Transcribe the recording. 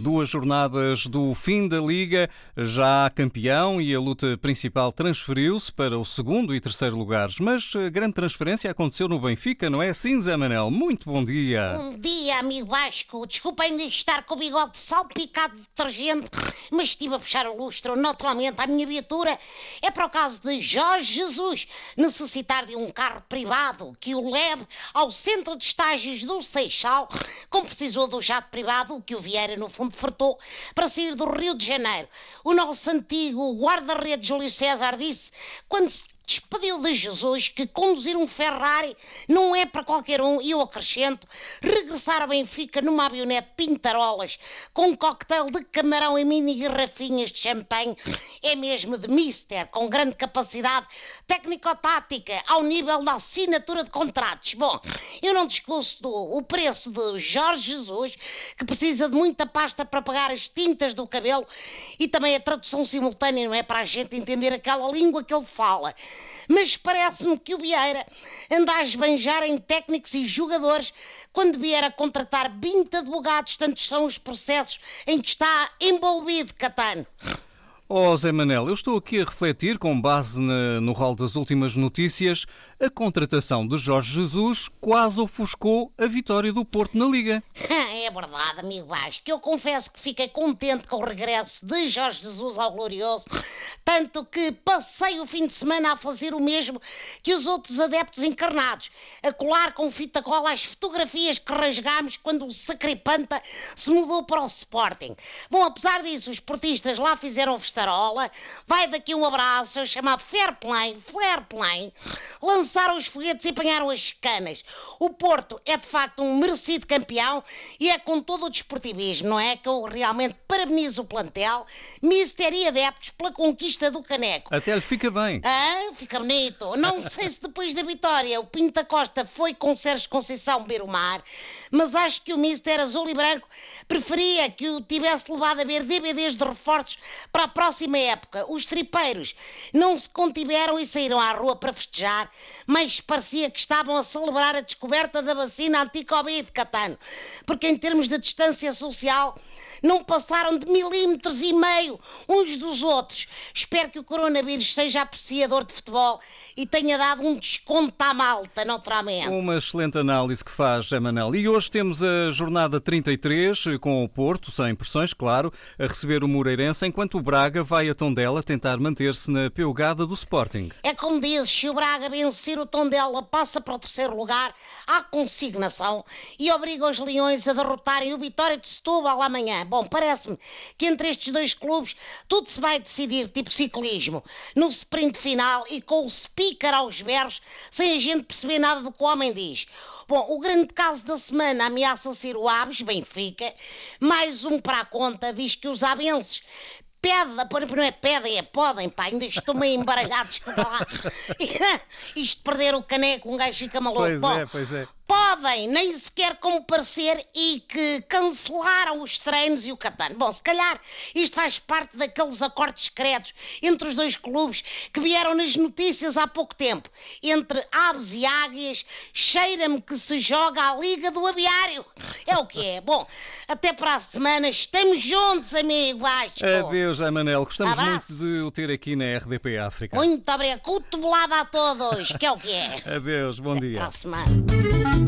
Duas jornadas do fim da Liga, já campeão e a luta principal transferiu-se para o segundo e terceiro lugares. Mas a grande transferência aconteceu no Benfica, não é Zé Manel? Muito bom dia. Bom dia, amigo Vasco. Desculpa ainda estar com o bigode salpicado de detergente, mas estive a puxar o lustro. Naturalmente, a minha viatura é para o caso de Jorge Jesus necessitar de um carro privado que o leve ao centro de estágios do Seixal, como precisou do jato privado que o Vieira no fundo fartou para sair do Rio de Janeiro. O nosso antigo guarda-redes Júlio César disse quando se despediu de Jesus que conduzir um Ferrari não é para qualquer um, e eu acrescento, regressar a Benfica numa avionete pintarolas com um coquetel de camarão e mini garrafinhas de champanhe é mesmo de mister, com grande capacidade técnico-tática ao nível da assinatura de contratos. Bom, eu não discusso do, o preço de Jorge Jesus, que precisa de muita pasta para pagar as tintas do cabelo e também a tradução simultânea, não é? Para a gente entender aquela língua que ele fala mas parece-me que o Vieira anda a esbanjar em técnicos e jogadores quando vier a contratar 20 advogados, tantos são os processos em que está envolvido Catano. Oh, Zé Manel, eu estou aqui a refletir, com base na, no rol das últimas notícias, a contratação de Jorge Jesus quase ofuscou a vitória do Porto na Liga. É verdade, amigo Vasco. Eu confesso que fiquei contente com o regresso de Jorge Jesus ao Glorioso, tanto que passei o fim de semana a fazer o mesmo que os outros adeptos encarnados, a colar com fita cola as fotografias que rasgámos quando o Sacripanta se mudou para o Sporting. Bom, apesar disso, os portistas lá fizeram festarola, vai daqui um abraço chamado Fair Play, Fair Play, lançaram os foguetes e apanharam as canas. O Porto é de facto um merecido campeão e é com todo o desportivismo, não é? Que eu realmente parabenizo o plantel, mister e adeptos pela conquista do caneco. Até lhe fica bem. Ah, fica bonito. Não sei se depois da vitória o Pinta Costa foi com Sérgio Conceição beber o mar, mas acho que o mister azul e branco preferia que o tivesse levado a ver DVDs de reforços para a próxima época. Os tripeiros não se contiveram e saíram à rua para festejar, mas parecia que estavam a celebrar a descoberta da vacina anti-Covid, Catano, porque em termos de distância social não passaram de milímetros e meio uns dos outros. Espero que o coronavírus seja apreciador de futebol e tenha dado um desconto à malta, naturalmente. Uma excelente análise que faz, Manel. E hoje temos a jornada 33 com o Porto, sem pressões, claro, a receber o Moreirense, enquanto o Braga vai a Tondela tentar manter-se na peugada do Sporting. É como dizes, se o Braga vencer o Tondela, passa para o terceiro lugar à consignação e obriga os Leões a derrotarem o Vitória de Setúbal amanhã. Bom, parece-me que entre estes dois clubes tudo se vai decidir, tipo ciclismo, no sprint final e com o speaker aos berros, sem a gente perceber nada do que o homem diz. Bom, o grande caso da semana ameaça ser o Aves, Benfica. Mais um para a conta diz que os abenses pede, não é pedem, é podem, pá, ainda estou meio embaralhado, desculpa lá. Isto perder o caneco, um gajo fica maluco. Pois Bom, é, pois é podem nem sequer comparecer e que cancelaram os treinos e o Catano. Bom, se calhar isto faz parte daqueles acordos secretos entre os dois clubes que vieram nas notícias há pouco tempo. Entre aves e águias, cheira-me que se joga a Liga do Aviário. É o que é. Bom, até para a semana. Estamos juntos, amigo Vasco. Adeus, Manel. Gostamos Abraço. muito de o ter aqui na RDP África. Muito obrigado. Cotovelada a todos, que é o que é. Adeus, bom até dia. Para a semana.